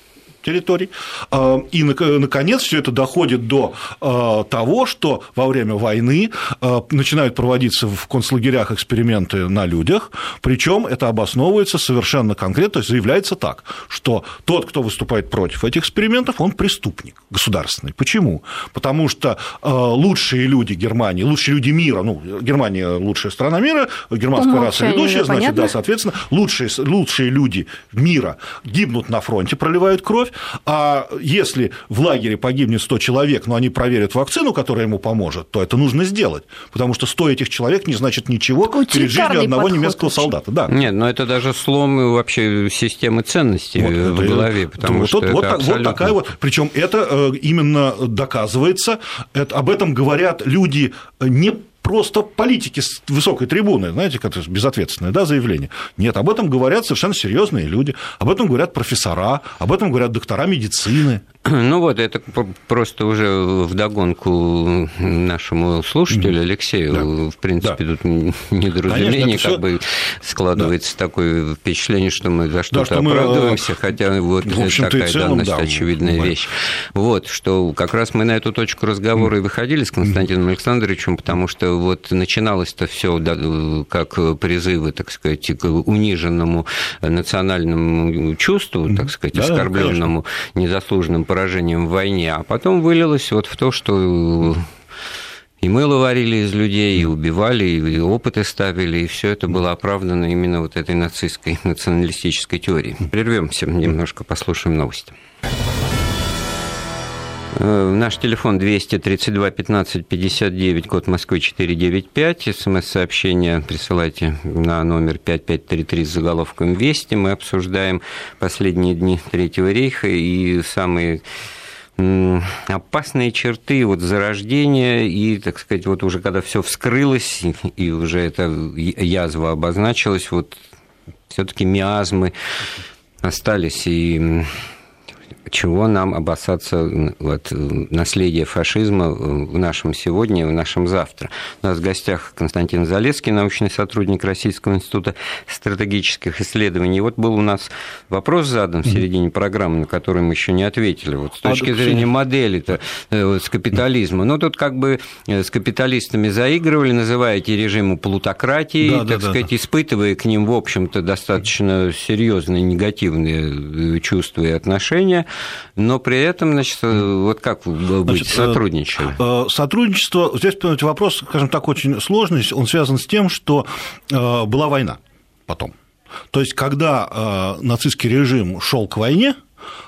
территорий. А, и, наконец, все это доходит до а, того, что во время войны а, начинают проводиться в концлагерях эксперименты на людях, причем это обосновывается совершенно конкретно, то есть заявляется так, что тот, кто выступает против этих экспериментов, он преступник государственный. Почему? Потому что лучшие люди Германии, лучшие люди мира, ну, Германия лучшая страна мира, германская раса ведущая, значит, понятно. да, соответственно, лучшие, лучшие люди мира гибнут на фронте, проливают кровь, а если в лагере погибнет 100 человек, но они проверят вакцину, которая ему поможет, то это нужно сделать, потому что 100 этих человек не значит ничего Такой перед жизнью одного немецкого очень. солдата. Да. Нет, но это даже слом вообще системы ценностей вот, в это, голове, потому вот, что вот, это абсолютно... вот такая вот, причем это э, именно доказывается, это, об этом говорят люди не просто политики с высокой трибуны, знаете, как безответственное да, заявление. Нет, об этом говорят совершенно серьезные люди, об этом говорят профессора, об этом говорят доктора медицины. Ну вот, это просто уже в догонку нашему слушателю Алексею. Да. В принципе, да. тут недоразумение, Конечно, как бы складывается да. такое впечатление, что мы за что-то да, что оправдываемся, мы... хотя вот такая целом, данность, да, очевидная вещь. Вот, что как раз мы на эту точку разговора и выходили с Константином Александровичем, потому что вот начиналось-то все как призывы, так сказать, к униженному национальному чувству, так сказать, оскорбленному незаслуженным поражением в войне, а потом вылилось вот в то, что и мыло варили из людей, и убивали, и опыты ставили, и все это было оправдано именно вот этой нацистской, националистической теорией. Прервемся немножко, послушаем новости. Э, наш телефон 232 15 59, код Москвы 495. СМС-сообщение присылайте на номер 5533 с заголовком «Вести». Мы обсуждаем последние дни Третьего рейха и самые опасные черты вот зарождения и, так сказать, вот уже когда все вскрылось и уже эта язва обозначилась, вот все-таки миазмы остались и чего нам опасаться вот, наследия фашизма в нашем сегодня и в нашем завтра. У нас в гостях Константин Залецкий, научный сотрудник Российского института стратегических исследований. И вот был у нас вопрос задан в середине программы, на который мы еще не ответили. Вот с точки зрения модели-то э, с капитализма. Ну, тут как бы э, с капиталистами заигрывали, называя эти режимы плутократией, да, так да, сказать, да. испытывая к ним, в общем-то, достаточно серьезные негативные э, чувства и отношения но при этом, значит, вот как вы быть, значит, сотрудничали? Э, сотрудничество, здесь, вопрос, скажем так, очень сложный, он связан с тем, что э, была война потом. То есть, когда э, нацистский режим шел к войне,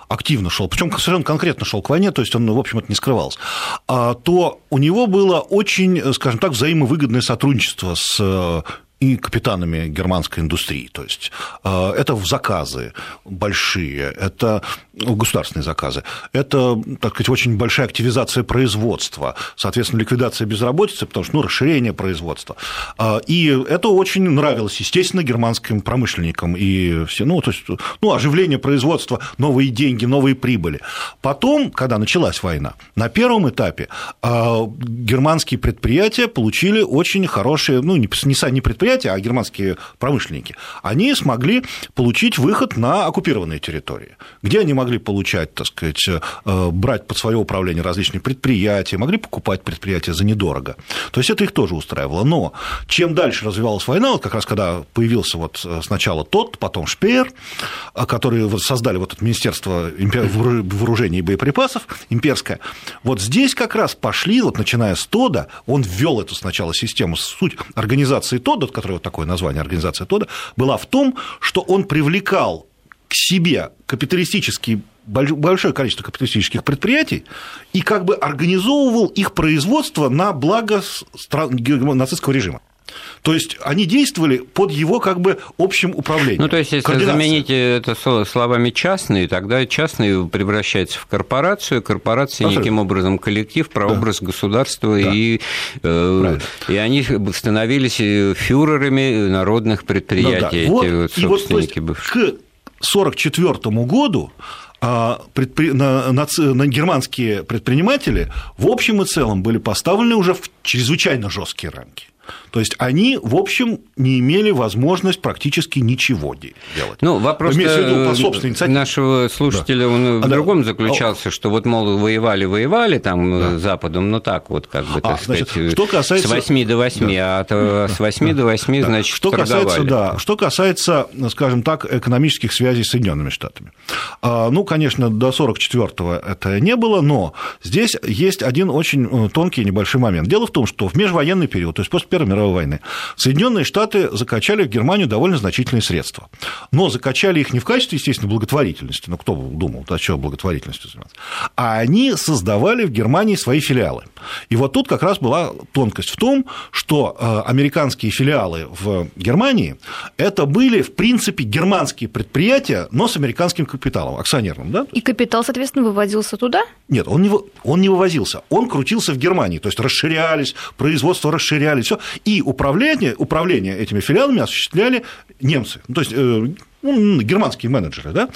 активно шел, причем совершенно конкретно шел к войне, то есть он, в общем, это не скрывался, а, то у него было очень, скажем так, взаимовыгодное сотрудничество с и капитанами германской индустрии. То есть э, это заказы большие, это государственные заказы, это, так сказать, очень большая активизация производства, соответственно, ликвидация безработицы, потому что ну, расширение производства. Э, и это очень нравилось, естественно, германским промышленникам и все, ну, то есть, ну, оживление производства, новые деньги, новые прибыли. Потом, когда началась война, на первом этапе э, германские предприятия получили очень хорошие, ну, не предприятия, предприятия, а германские промышленники, они смогли получить выход на оккупированные территории, где они могли получать, так сказать, э, брать под свое управление различные предприятия, могли покупать предприятия за недорого. То есть это их тоже устраивало. Но чем дальше развивалась война, вот как раз когда появился вот э, сначала тот, потом Шпеер, э, которые создали вот это Министерство вооружений и боеприпасов, имперское, вот здесь как раз пошли, вот начиная с ТОДа, он ввел эту сначала систему, суть организации ТОДа, которая вот такое название, организация ТОДа, была в том, что он привлекал к себе капиталистические большое количество капиталистических предприятий и как бы организовывал их производство на благо нацистского режима. То есть они действовали под его как бы общим управлением. Ну, то есть, если заменить это словами частные, тогда частный превращается в корпорацию, корпорация Абсолютно. неким образом коллектив, прообраз да. государства, да. И, э, и они становились фюрерами народных предприятий, ну, да. эти вот, вот собственники вот, бывшие. К 1944 году а, предпри... на, на, на германские предприниматели в общем и целом были поставлены уже в чрезвычайно жесткие рамки. То есть они, в общем, не имели возможность практически ничего делать. Ну, вопрос по нашего слушателя да. он в а, другом да. заключался, что вот, мол, воевали, воевали там да. с Западом, но так вот, как бы, так а, сказать, значит, что касается... с 8 до 8, да. а с 8 до 8, да. значит, что касается, да, что касается, скажем так, экономических связей с Соединенными Штатами. А, ну, конечно, до 44-го это не было, но здесь есть один очень э, тонкий небольшой момент. Дело в том, что в межвоенный период, то есть после Первой мировой войны, Соединенные Штаты закачали в Германию довольно значительные средства. Но закачали их не в качестве, естественно, благотворительности, ну кто думал, да, что благотворительностью заниматься, а они создавали в Германии свои филиалы. И вот тут как раз была тонкость в том, что э, американские филиалы в Германии это были, в принципе, германские предприятия, но с американским капиталом, акционерным. Да? И капитал, соответственно, выводился туда? Нет, он не, он не вывозился, он крутился в Германии, то есть расширялись, производство расширялись, все. И управление, управление этими филиалами осуществляли немцы, ну, то есть э, ну, германские менеджеры, да,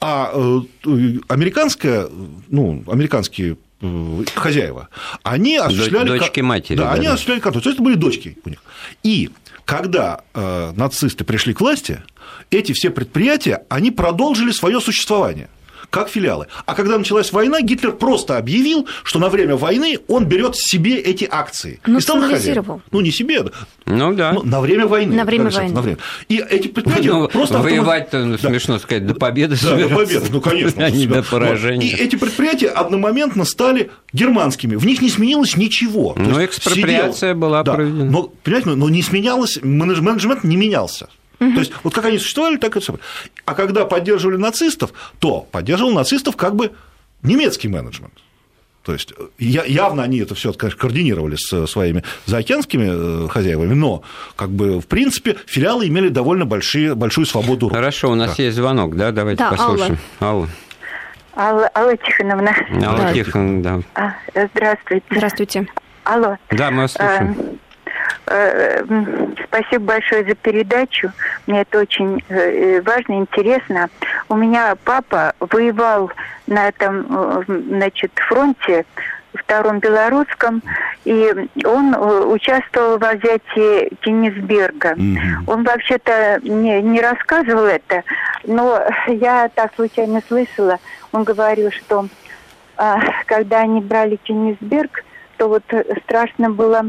а э, американская, ну, американские э, хозяева, они осуществляли... Дочки матери. Да, да они да. осуществляли контроль. То есть это были дочки у них. И когда нацисты пришли к власти, эти все предприятия, они продолжили свое существование как филиалы. А когда началась война, Гитлер просто объявил, что на время войны он берет себе эти акции. Ну, и стал хозяином. Ну, не себе, ну да. Ну, на время войны. На время войны. На время. И эти предприятия ну, просто... Воевать-то, ну, да. смешно сказать, до победы Да, до победы, ну, конечно. А не до поражения. И эти предприятия одномоментно стали германскими. В них не сменилось ничего. Ну, экспроприация сидел... была да. проведена. Но, понимаете, но не сменялось, менеджмент не менялся. То есть, вот как они существовали, так и А когда поддерживали нацистов, то поддерживал нацистов как бы немецкий менеджмент. То есть явно они это все, конечно, координировали с своими заокеанскими э, хозяевами, но как бы в принципе филиалы имели довольно большие, большую свободу. Хорошо, у нас да. есть звонок, да, давайте да, послушаем. Алла. Алла. Алла, Тихоновна. Алла Тихоновна, да. А, здравствуйте. Здравствуйте. Алло. Да, мы вас слушаем. А, Э, спасибо большое за передачу. Мне это очень э, важно, интересно. У меня папа воевал на этом э, значит, фронте втором белорусском, и он участвовал в взятии Кенисберга. Mm-hmm. Он вообще-то не, не рассказывал это, но я так случайно слышала. Он говорил, что а, когда они брали Кенисберг, то вот страшно было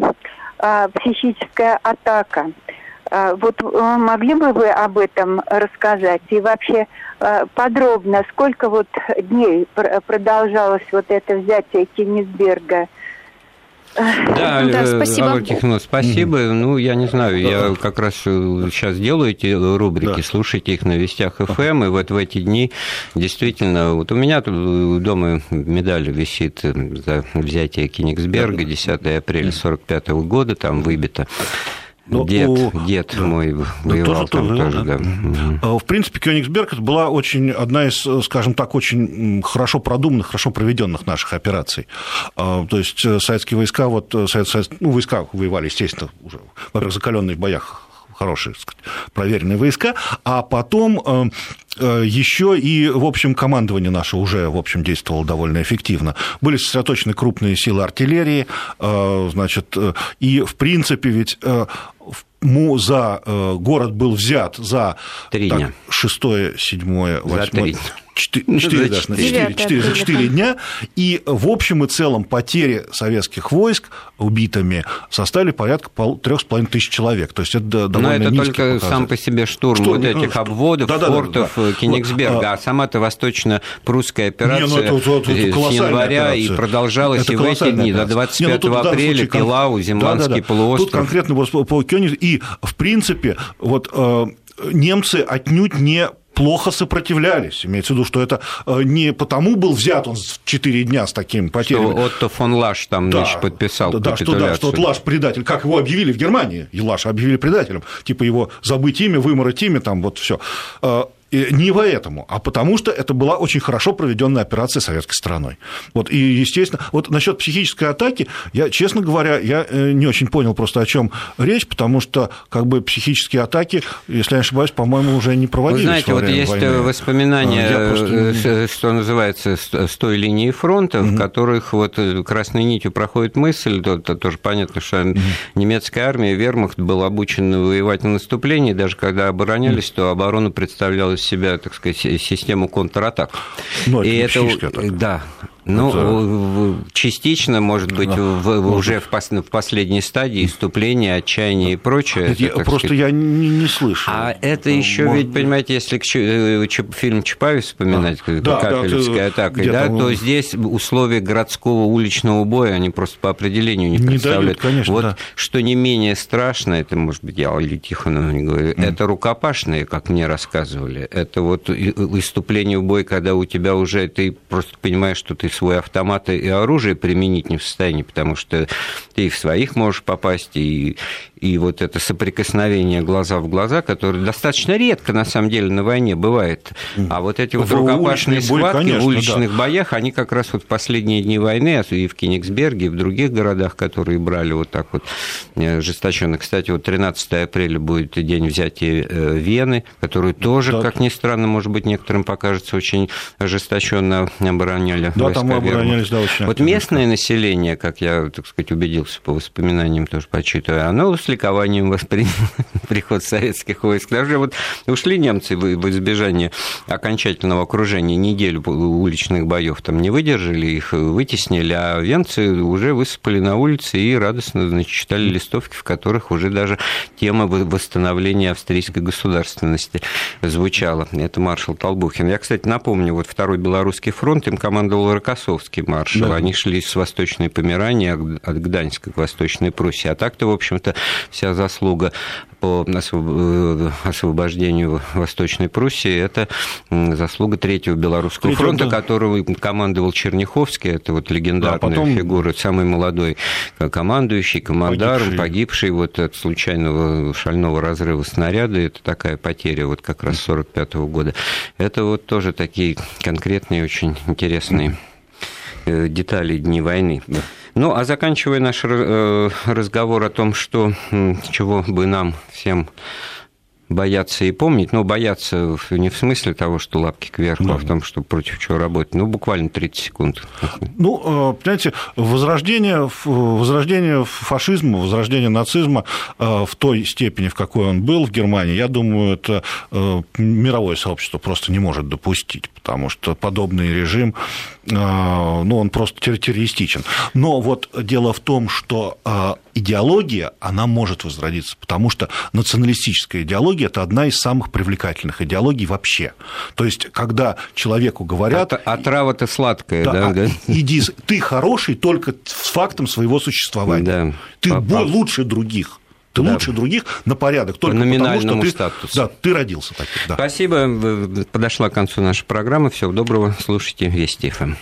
а, психическая атака. А, вот э, могли бы вы об этом рассказать? И вообще э, подробно, сколько вот дней продолжалось вот это взятие Кенигсберга? Да, да э, спасибо. Алла спасибо. Mm-hmm. Ну, я не знаю, я как раз сейчас делаю эти рубрики, да. слушайте их на Вестях ФМ, и вот в эти дни действительно, вот у меня тут дома медаль висит за взятие Кенигсберга, 10 апреля 1945 года, там выбито. Но, дед, у... дед да. мой воевал тоже, там тоже, тоже да. да. В принципе, Кёнигсберг это была очень, одна из, скажем так, очень хорошо продуманных, хорошо проведенных наших операций. А, то есть э, советские войска, вот, э, совет, совет, ну, войска воевали, естественно, уже, во-первых, закаленные в боях хорошие, сказать, проверенные войска, а потом еще и, в общем, командование наше уже, в общем, действовало довольно эффективно. Были сосредоточены крупные силы артиллерии, значит, и, в принципе, ведь му за город был взят за Три дня. 6, 7, 8, 4, 4, да, 4, 4, за 4 дня, и в общем и целом потери советских войск убитыми составили порядка 3,5 тысяч человек. То есть это довольно Но это только показатель. сам по себе штурм, штурм вот этих обводов, да, фортов да, да, да. Кенигсберга, а сама-то восточно-прусская операция Не, ну, это, это, это с января операция. и продолжалась это и в эти дни, операция. до 25 Не, ну, апреля, случае, Пилау, Земландский да, да, да. полуостров. Тут конкретно по Кёнигсбергу, и в принципе вот э, немцы отнюдь не плохо сопротивлялись. Имеется в виду, что это э, не потому был взят он в 4 дня с таким потерями. Что Отто фон Лаш там да, значит, подписал да, что, да, что вот Лаш предатель, как его объявили в Германии, и Лаша объявили предателем, типа его забыть имя, вымороть имя, там вот все э, не поэтому, а потому что это была очень хорошо проведенная операция советской стороной. Вот, и, естественно, вот насчет психической атаки, я, честно говоря, я э, не очень понял просто, о чем речь, потому что как бы психические атаки, если я не ошибаюсь, по-моему, уже не проводились. Вы знаете, вот есть войны. воспоминания, просто... Э, что называется, с той линии фронта, mm-hmm. в которых вот э, красной нитью проходит мысль, то, то тоже понятно, что mm-hmm. немецкая армия, вермахт был обучен воевать на наступлении, даже когда оборонялись, mm-hmm. то оборону представлялась себя, так сказать, систему контратак. Ну, и это, атака. да, ну, это... частично, может быть, да. в, уже в, пос, в последней стадии иступления, отчаяния и прочее. Я, это, просто сказать... я не, не слышу. А это еще может... ведь, понимаете, если э, фильм Чапаев вспоминать, а. да, Капелевская да, атака, да, то здесь условия городского уличного боя, они просто по определению не, не представляют. Дают, конечно, вот да. что не менее страшно, это, может быть, я или Тихонову не говорю, mm. это рукопашные, как мне рассказывали. Это вот иступление в бой, когда у тебя уже, ты просто понимаешь, что ты свой автомат и оружие применить не в состоянии, потому что ты и в своих можешь попасть, и, и вот это соприкосновение глаза в глаза, которое достаточно редко, на самом деле, на войне бывает. А вот эти вот рукопашные схватки конечно, в уличных да. боях, они как раз вот в последние дни войны, а и в Кенигсберге, и в других городах, которые брали вот так вот э, ожесточенно. Кстати, вот 13 апреля будет день взятия э, Вены, которую тоже, да. как ни странно, может быть, некоторым покажется, очень ожесточенно обороняли да, там оборонялись, да, очень Вот местное население, как я, так сказать, убедился по воспоминаниям тоже почитываю, оно ликованием воспринял приход советских войск. Даже вот ушли немцы в избежание окончательного окружения неделю уличных боев там не выдержали, их вытеснили, а венцы уже высыпали на улицы и радостно значит, читали листовки, в которых уже даже тема восстановления австрийской государственности звучала. Это маршал Толбухин. Я, кстати, напомню, вот Второй Белорусский фронт, им командовал Рокоссовский маршал. Да. Они шли с Восточной Померании от Гданьска к Восточной Пруссии. А так-то, в общем-то, вся заслуга по э, освобождению Восточной Пруссии, это заслуга Третьего Белорусского Третьего, фронта, да. которого командовал Черняховский, это вот легендарная да, потом... фигура, самый молодой командующий, командар, погибший. погибший вот от случайного шального разрыва снаряда, это такая потеря вот как раз 45 -го года. Это вот тоже такие конкретные, очень интересные э, детали Дни войны. Ну, а заканчивая наш э, разговор о том, что чего бы нам всем бояться и помнить, но бояться не в смысле того, что лапки кверху, да. а в том, что против чего работать. Ну, буквально 30 секунд. Ну, э, понимаете, возрождение, возрождение фашизма, возрождение нацизма э, в той степени, в какой он был в Германии, я думаю, это э, мировое сообщество просто не может допустить, потому что подобный режим, ну, он просто террористичен. Но вот дело в том, что идеология, она может возродиться, потому что националистическая идеология – это одна из самых привлекательных идеологий вообще. То есть, когда человеку говорят… А, трава-то сладкая, да? да, а да? Иди, ты хороший только с фактом своего существования. Да. Ты по, лучше других. Ты да. лучше других на порядок, только потому, что ты, статусу. Да, ты родился таким. Да. Спасибо. Подошла к концу наша программа. Всего доброго. Слушайте Вести ФМ.